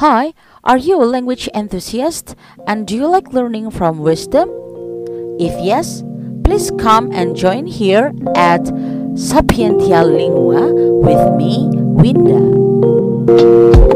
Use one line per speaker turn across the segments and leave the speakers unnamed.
Hi, are you a language enthusiast and do you like learning from wisdom? If yes, please come and join here at Sapientia Lingua with me, Winda.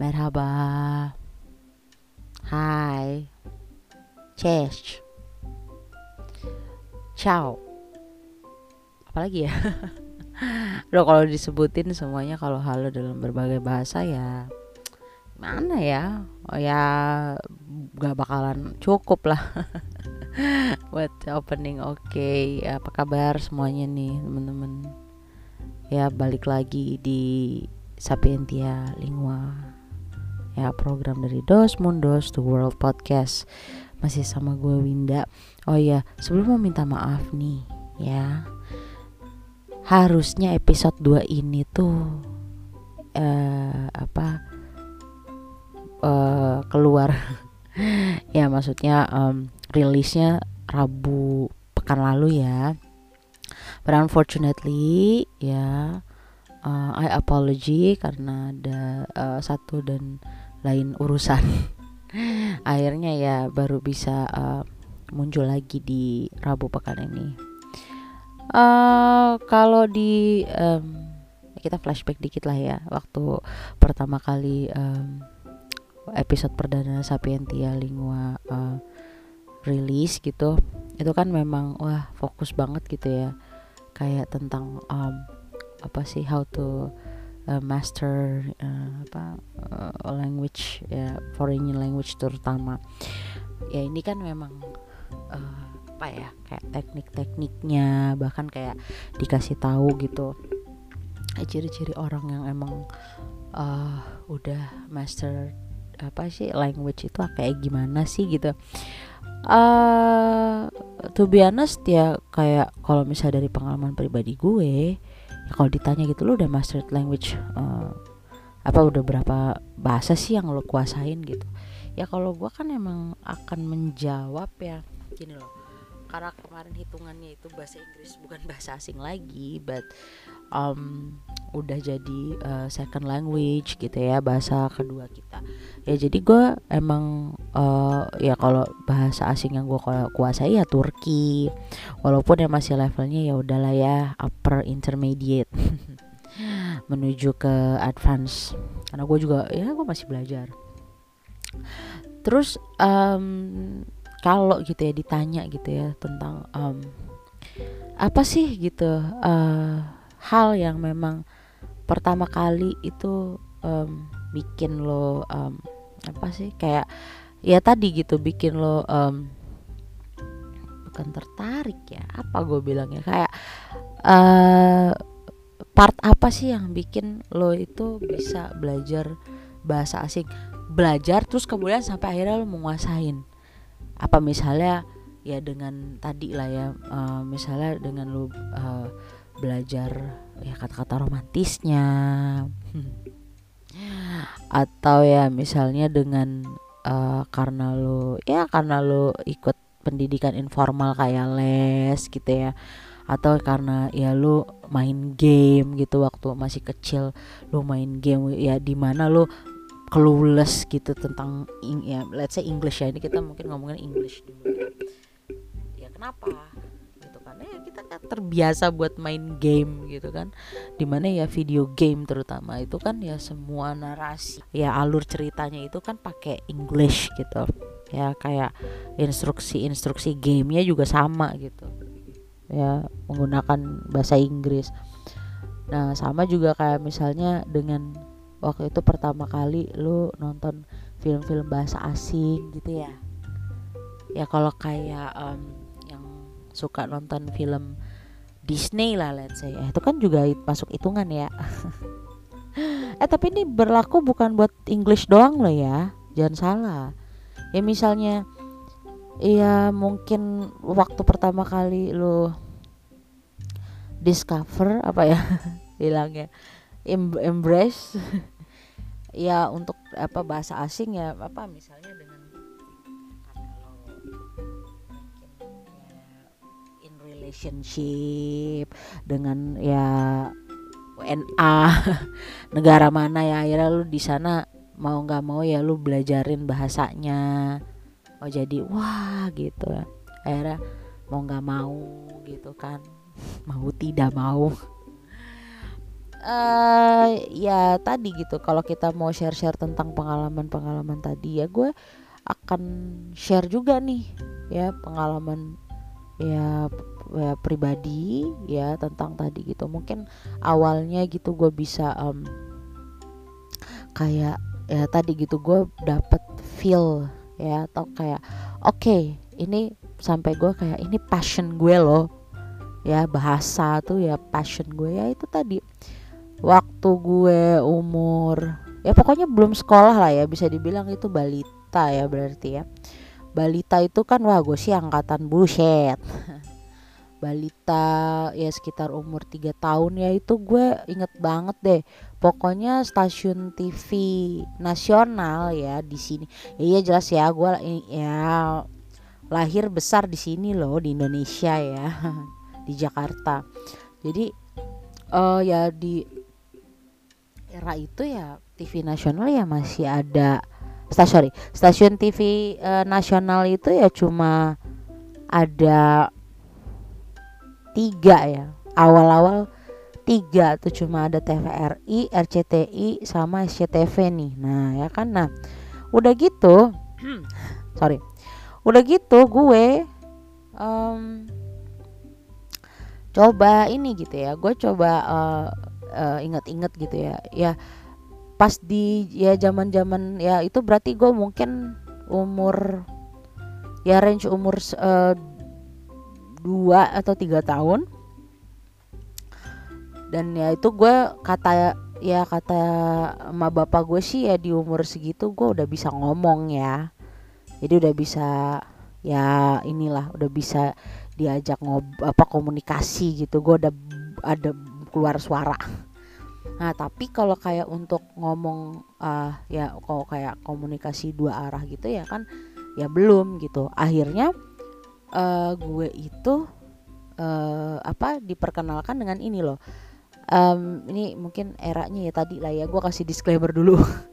Merhaba, hai, cześć, ciao. Apalagi ya? Udah kalau disebutin semuanya kalau halo dalam berbagai bahasa ya mana ya? Oh ya gak bakalan cukup lah. buat opening oke okay. apa kabar semuanya nih teman-teman ya balik lagi di Sapientia Lingua ya program dari Dos Mundos The World Podcast. Masih sama gue Winda. Oh ya sebelum mau minta maaf nih ya. Harusnya episode 2 ini tuh uh, apa uh, keluar. Ya maksudnya um, rilisnya Rabu pekan lalu ya. But unfortunately ya uh, I apology karena ada uh, satu dan lain urusan. Akhirnya ya baru bisa uh, muncul lagi di Rabu pekan ini. Uh, kalau di um, kita flashback dikit lah ya waktu pertama kali um, episode perdana Sapientia Lingua uh, rilis gitu itu kan memang wah fokus banget gitu ya kayak tentang um, apa sih how to uh, master uh, apa uh, language ya foreign language terutama. Ya ini kan memang uh, apa ya kayak teknik-tekniknya bahkan kayak dikasih tahu gitu. Ciri-ciri orang yang emang uh, udah master apa sih language itu kayak gimana sih gitu. Uh, to be honest ya kayak kalau misalnya dari pengalaman pribadi gue kalau ditanya gitu lu udah mastered language uh, apa udah berapa bahasa sih yang lo kuasain gitu? Ya kalau gue kan emang akan menjawab ya gini loh karena kemarin hitungannya itu bahasa Inggris bukan bahasa asing lagi but um, udah jadi uh, second language gitu ya bahasa kedua kita. Ya jadi gue emang uh, ya kalau bahasa asing yang gue kuasai ya Turki. Walaupun ya masih levelnya ya udahlah ya upper intermediate menuju ke advance. Karena gue juga ya gue masih belajar. Terus um, kalau gitu ya ditanya gitu ya tentang um, apa sih gitu uh, hal yang memang pertama kali itu um, bikin lo um, apa sih kayak ya tadi gitu bikin lo um, bukan tertarik ya apa gue bilangnya kayak uh, part apa sih yang bikin lo itu bisa belajar bahasa asing? Belajar terus kemudian sampai akhirnya lo menguasain apa misalnya ya dengan tadi lah ya uh, misalnya dengan lu uh, belajar ya kata-kata romantisnya. Atau ya misalnya dengan uh, karena lu ya karena lu ikut pendidikan informal kayak les gitu ya. Atau karena ya lu main game gitu waktu masih kecil lu main game ya di mana lu clueless gitu tentang ya let's say English ya. Ini kita mungkin ngomongin English dulu. Ya kenapa? Gitu karena ya kita kan terbiasa buat main game gitu kan. Di mana ya video game terutama itu kan ya semua narasi ya alur ceritanya itu kan pakai English gitu. Ya kayak instruksi-instruksi gamenya juga sama gitu. Ya menggunakan bahasa Inggris. Nah sama juga kayak misalnya dengan waktu itu pertama kali lu nonton film-film bahasa asing gitu ya? Ya kalau kayak um, yang suka nonton film Disney lah let's say. Eh, itu kan juga masuk hitungan ya. Eh tapi ini berlaku bukan buat English doang loh ya. Jangan salah. Ya misalnya ya mungkin waktu pertama kali lu discover apa ya bilangnya em embrace. Ya untuk apa bahasa asing ya apa misalnya dengan in relationship dengan ya WNA negara mana ya akhirnya lu di sana mau nggak mau ya lu belajarin bahasanya. Oh jadi wah gitu. Akhirnya mau nggak mau gitu kan. Mau tidak mau uh, ya tadi gitu kalau kita mau share-share tentang pengalaman-pengalaman tadi ya gue akan share juga nih ya pengalaman ya, ya pribadi ya tentang tadi gitu. Mungkin awalnya gitu gue bisa um, kayak ya tadi gitu gue dapet feel ya atau kayak oke okay, ini sampai gue kayak ini passion gue loh. Ya bahasa tuh ya passion gue ya itu tadi waktu gue umur ya pokoknya belum sekolah lah ya bisa dibilang itu balita ya berarti ya. Balita itu kan wah gue sih angkatan buset. Balita ya sekitar umur 3 tahun ya itu gue inget banget deh. Pokoknya stasiun TV nasional ya di sini. Ya, iya jelas ya gue ya lahir besar di sini loh di Indonesia ya di Jakarta. Jadi uh, ya di era itu ya TV nasional ya masih ada. Stasiun stasiun TV uh, eh, nasional itu ya cuma ada tiga ya. Awal-awal tiga tuh cuma ada TVRI, RCTI sama SCTV nih. Nah ya kan? Nah udah gitu sorry udah gitu gue um, coba ini gitu ya. Gue coba uh, uh, inget-inget gitu ya. Ya pas di ya zaman zaman ya itu berarti gue mungkin umur ya range umur uh, dua atau tiga tahun. Dan ya itu gue kata ya kata sama bapak gue sih ya di umur segitu gue udah bisa ngomong ya. Jadi udah bisa ya inilah udah bisa diajak ngob apa komunikasi gitu. Gue udah ada keluar suara. Nah tapi kalau kayak untuk ngomong uh, ya kalau kayak komunikasi dua arah gitu ya kan ya belum gitu. Akhirnya uh, gue itu uh, apa diperkenalkan dengan ini loh. Um, ini mungkin eranya ya tadi lah ya gue kasih disclaimer dulu.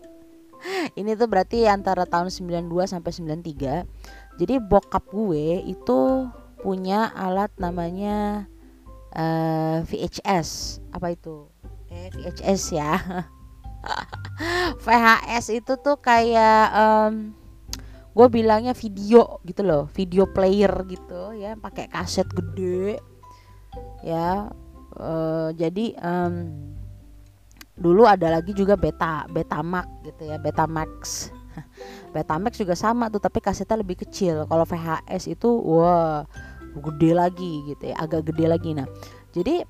Ini tuh berarti antara tahun 92 sampai 93 jadi bokap gue itu punya alat namanya uh, eh, VHS apa itu? Eh VHS ya. VHS itu tuh kayak um, gue bilangnya video gitu loh. Video player gitu ya pakai kaset gede ya. Uh, jadi um, dulu ada lagi juga beta betamax gitu ya betamax. Betamax juga sama tuh tapi kasetnya lebih kecil. Kalau VHS itu wah gede lagi gitu ya agak gede lagi. Nah jadi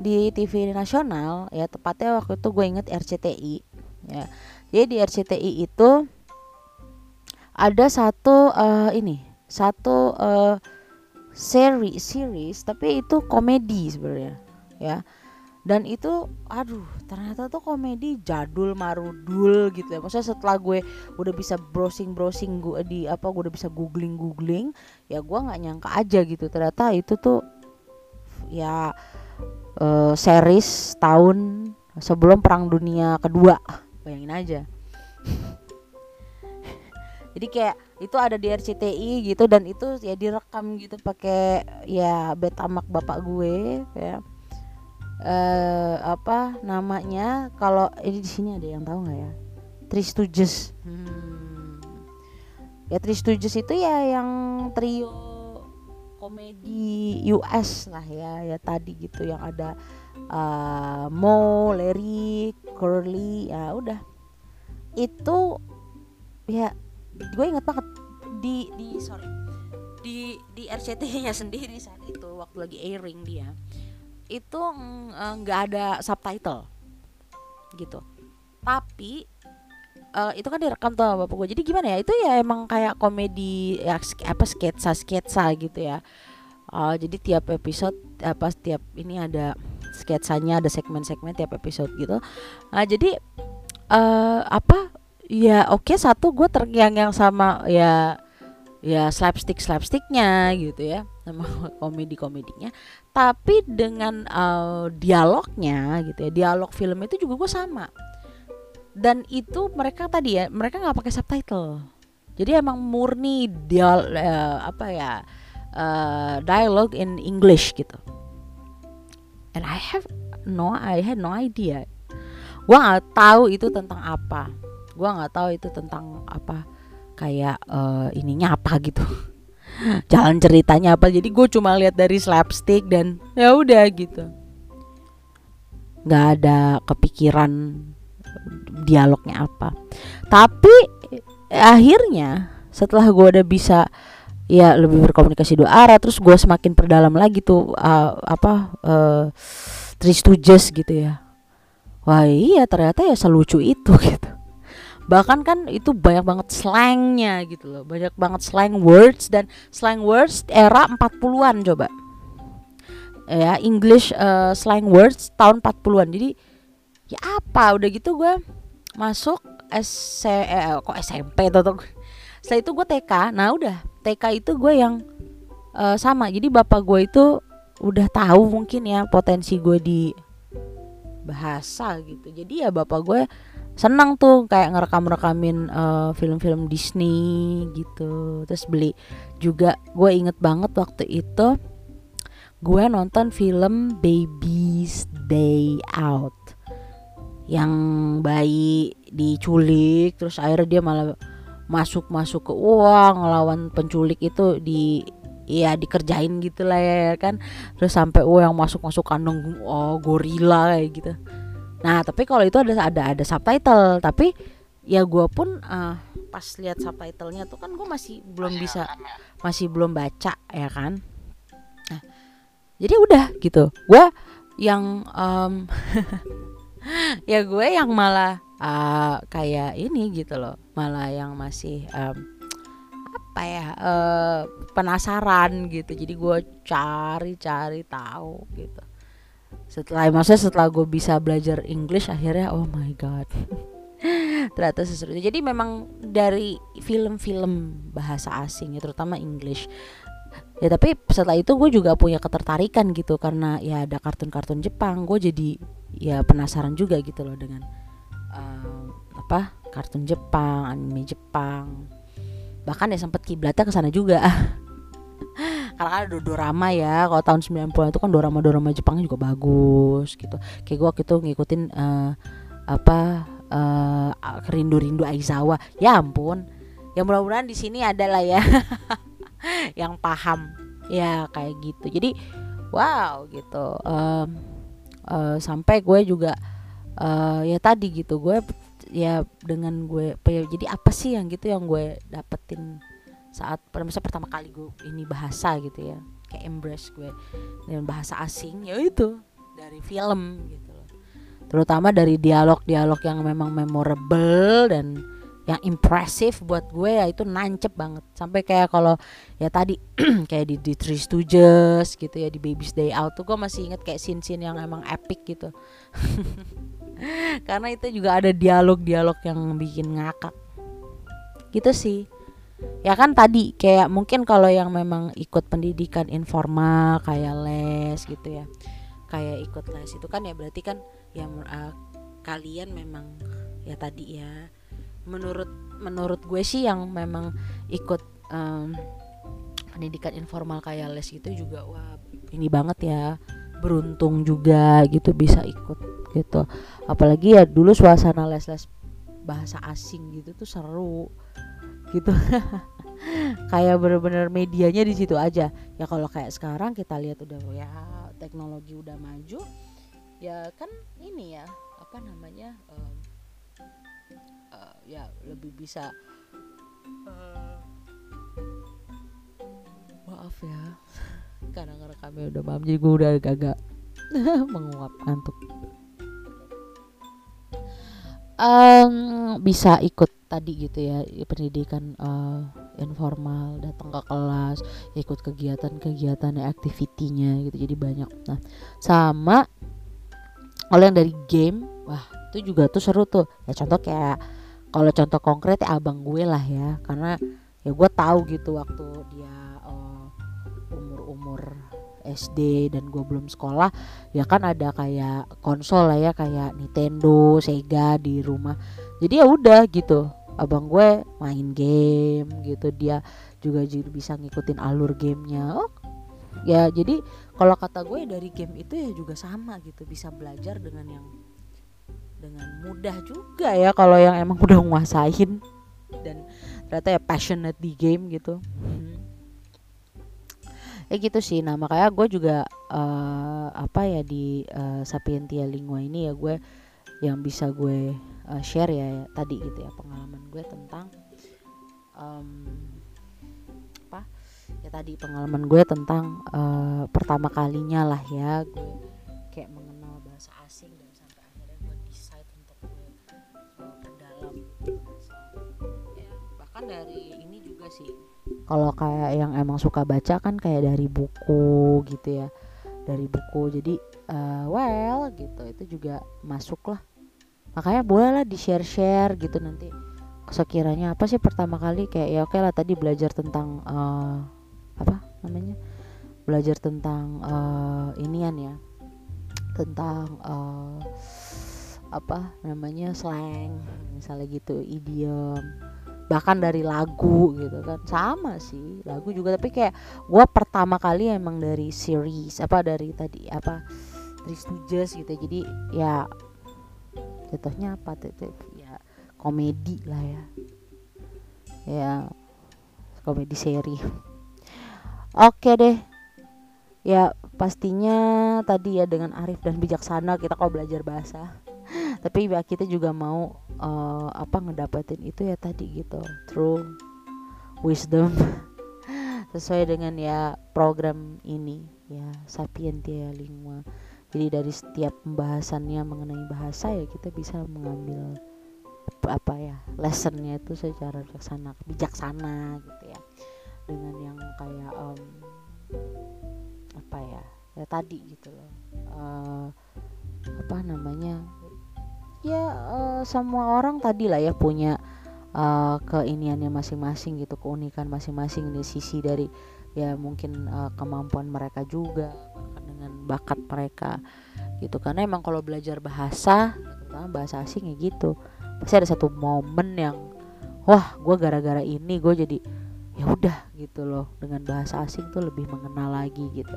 di TV nasional ya tepatnya waktu itu gue inget RCTI ya. Jadi di RCTI itu ada satu uh, ini satu uh, seri series tapi itu komedi sebenarnya ya dan itu aduh ternyata tuh komedi jadul marudul gitu ya. Maksudnya setelah gue udah bisa browsing browsing gue di apa gue udah bisa googling googling ya gue nggak nyangka aja gitu. Ternyata itu tuh ya uh, series tahun sebelum perang dunia kedua. Bayangin aja. Jadi kayak itu ada di RCTI gitu dan itu ya direkam gitu pakai ya betamak bapak gue ya eh apa namanya? Kalau ini di sini ada yang tahu nggak ya? Tristujes hmm. ya Tristujes itu ya yang trio komedi US lah ya ya tadi gitu. Yang ada uh, Mo, Larry, Curly ya udah. Itu ya gue inget banget. Di di sorry. Di di RCTI-nya sendiri saat itu waktu lagi airing dia itu eh, nggak uh, ada subtitle gitu. Tapi uh, itu kan direkam tuh bapak gue jadi gimana ya? Itu ya emang kayak komedi ya apa sketsa sketsa gitu ya. Uh, jadi tiap episode apa setiap ini ada sketsanya ada segmen-segmen tiap episode gitu. Nah jadi uh, apa ya oke okay, satu gue terngiang-ngiang sama ya ya slapstick slapsticknya gitu ya sama komedi komedinya tapi dengan uh, dialognya gitu ya dialog film itu juga gue sama. Dan itu mereka tadi ya mereka nggak pakai subtitle. Jadi emang murni dia uh, apa ya uh, dialogue in English gitu. And I have no I had no idea. Gue nggak tahu itu tentang apa. Gue nggak tahu itu tentang apa. Kayak uh, ininya apa gitu jalan ceritanya apa. Jadi gue cuma lihat dari slapstick dan ya udah gitu. Nggak ada kepikiran dialognya apa. Tapi akhirnya setelah gue udah bisa ya lebih berkomunikasi dua arah terus gue semakin perdalam lagi tuh uh, apa uh, Three Stooges gitu ya. Wah iya ternyata ya selucu itu gitu bahkan kan itu banyak banget slangnya gitu loh. Banyak banget slang words dan slang words era 40-an coba. Ya English uh, slang words tahun 40-an jadi ya apa? Udah gitu gue masuk S eh, kok SMP tuh setelah itu gue TK nah udah. TK itu gue yang uh, sama. Jadi bapak gue itu udah tahu mungkin ya potensi gue di bahasa gitu. Jadi ya bapak gue senang tuh kayak ngerekam rekamin uh, film-film Disney gitu. Terus beli. Juga gue inget banget waktu itu gue nonton film Baby's Day Out. Yang bayi diculik terus akhirnya dia malah masuk masuk ke uang ngelawan penculik itu di ya dikerjain gitu lah ya kan. Terus sampai oh yang masuk masuk kandang oh gorila kayak gitu nah tapi kalau itu ada ada ada subtitle tapi ya gue pun uh, pas lihat subtitlenya tuh kan gue masih belum masih bisa ya? masih belum baca ya kan? Nah, jadi udah gitu. Gue yang um, ya gue yang malah uh, kayak ini gitu loh. Malah yang masih um, apa ya uh, penasaran gitu. Jadi gue cari-cari tahu gitu setelah maksudnya setelah gue bisa belajar English akhirnya oh my god ternyata sesuatu jadi memang dari film-film bahasa asing ya terutama English ya tapi setelah itu gue juga punya ketertarikan gitu karena ya ada kartun-kartun Jepang gue jadi ya penasaran juga gitu loh dengan uh, apa kartun Jepang, anime Jepang. Bahkan ya sempet kiblatnya ke sana juga. Karena ada dorama ya. Kalau tahun 90 itu kan dorama-dorama Jepangnya juga bagus gitu. Kayak gue waktu itu ngikutin uh, apa uh, rindu-rindu Aizawa. Ya ampun. Ya mudah-mudahan di sini ada lah ya yang paham ya kayak gitu. Jadi wow gitu. Um, uh, sampai gue juga uh, ya tadi gitu gue ya dengan gue ya, jadi apa sih yang gitu yang gue dapetin saat masa pertama kali gue ini bahasa gitu ya. Kayak embrace gue dengan bahasa asing ya itu. Dari film gitu loh. Terutama dari dialog-dialog yang memang memorable dan yang impresif buat gue ya itu nancep banget. Sampai kayak kalau ya tadi kayak di, di Three Stooges gitu ya di Baby's Day Out tuh gue masih inget kayak scene-scene yang emang epic gitu. Karena itu juga ada dialog-dialog yang bikin ngakak. Gitu sih ya kan tadi kayak mungkin kalau yang memang ikut pendidikan informal kayak les gitu ya. Kayak ikut les itu kan ya berarti kan yang uh, kalian memang ya tadi ya menurut menurut gue sih yang memang ikut um, pendidikan informal kayak les gitu juga wah ini banget ya beruntung juga gitu bisa ikut gitu. Apalagi ya dulu suasana les-les bahasa asing gitu tuh seru gitu. Kayak bener-bener medianya di situ aja. Ya kalau kayak sekarang kita lihat udah ya teknologi udah maju ya kan ini ya apa namanya um, uh, ya lebih bisa uh, maaf ya karena ngerekamnya udah malam jadi gue udah agak menguap ngantuk. Um, bisa ikut tadi gitu ya pendidikan uh, informal datang ke kelas ikut kegiatan-kegiatan aktivitinya gitu jadi banyak. Nah sama kalau yang dari game wah itu juga tuh seru tuh. Ya contoh kayak kalau contoh konkret ya abang gue lah ya karena ya gue tahu gitu waktu dia uh, umur umur SD dan gue belum sekolah ya kan ada kayak konsol lah ya kayak Nintendo Sega di rumah. Jadi ya udah gitu abang gue main game gitu dia juga bisa ngikutin alur gamenya. Oh ya jadi kalau kata gue dari game itu ya juga sama gitu bisa belajar dengan yang dengan mudah juga ya kalau yang emang udah nguasain dan ternyata ya passionate di game gitu. Ya gitu sih nah makanya gue juga uh, apa ya di uh, Sapientia Lingua ini ya gue yang bisa gue uh, share ya, ya tadi gitu ya pengalaman gue tentang um, apa ya tadi pengalaman gue tentang uh, pertama kalinya lah ya gue kayak mengenal bahasa asing dan sampai akhirnya gue decide untuk gue uh, ke dalam. Ya, bahkan dari ini juga sih. Kalau kayak yang emang suka baca kan kayak dari buku gitu ya dari buku. Jadi uh, well gitu. Itu juga masuk lah makanya boleh lah di share share gitu nanti. Sekiranya apa sih pertama kali kayak ya oke lah tadi belajar tentang uh, apa namanya? Belajar tentang uh, inian ya. Tentang uh, apa namanya? Slang misalnya gitu idiom bahkan dari lagu gitu kan. Sama sih lagu juga tapi kayak gue pertama kali emang dari series apa dari tadi apa Three Stooges gitu. Jadi ya jatuhnya apa tuh ya komedi lah ya. Ya komedi seri. Oke deh. Ya pastinya tadi ya dengan arif dan bijaksana kita kok belajar bahasa tapi ya kita juga mau uh, apa ngedapetin itu ya tadi gitu. True wisdom. Sesuai dengan ya program ini ya sapientia lingua. Jadi dari setiap pembahasannya mengenai bahasa ya kita bisa mengambil apa ya lessonnya itu secara bijaksana bijaksana gitu ya. Dengan yang kayak um, apa ya ya tadi gitu loh. Uh, apa namanya ya uh, semua orang tadi lah ya punya uh, keiniannya masing-masing gitu keunikan masing-masing di sisi dari ya mungkin uh, kemampuan mereka juga dengan bakat mereka gitu. Karena emang kalau belajar bahasa terutama bahasa asing ya gitu pasti ada satu momen yang wah gue gara-gara ini gue jadi ya udah gitu loh. Dengan bahasa asing tuh lebih mengenal lagi gitu.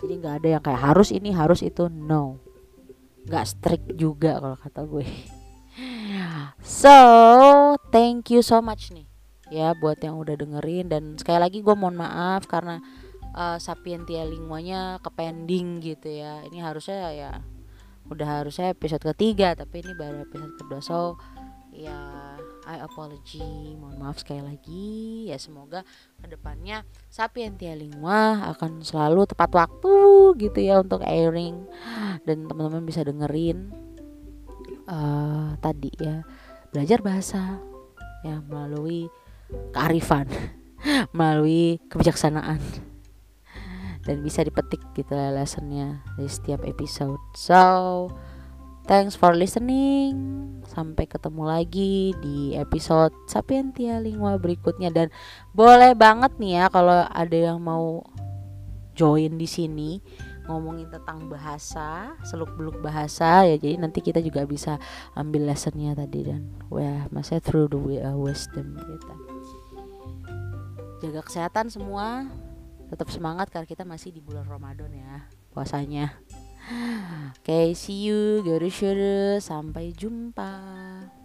Jadi nggak ada yang kayak harus ini harus itu. No nggak strict juga kalau kata gue. So thank you so much nih ya buat yang udah dengerin. Dan sekali lagi gue mohon maaf karena uh, sapientia linguanya ke pending gitu ya. Ini harusnya ya udah harusnya episode ketiga tapi ini baru episode kedua. So ya I apology. Mohon maaf sekali lagi. Ya semoga ke depannya sapientia lingua akan selalu tepat waktu gitu ya untuk airing. Dan teman-teman bisa dengerin uh, tadi ya belajar bahasa ya melalui kearifan melalui kebijaksanaan. Dan bisa dipetik gitu lessonnya di setiap episode. So thanks for listening. Sampai ketemu lagi di episode Sapientia Lingua berikutnya. Dan boleh banget nih ya kalau ada yang mau join di sini ngomongin tentang bahasa seluk beluk bahasa ya jadi nanti kita juga bisa ambil lessonnya tadi dan wah masih through the uh, wisdom gitu jaga kesehatan semua. Tetap semangat karena kita masih di bulan Ramadan ya puasanya. Oke, okay, see you, Sampai jumpa.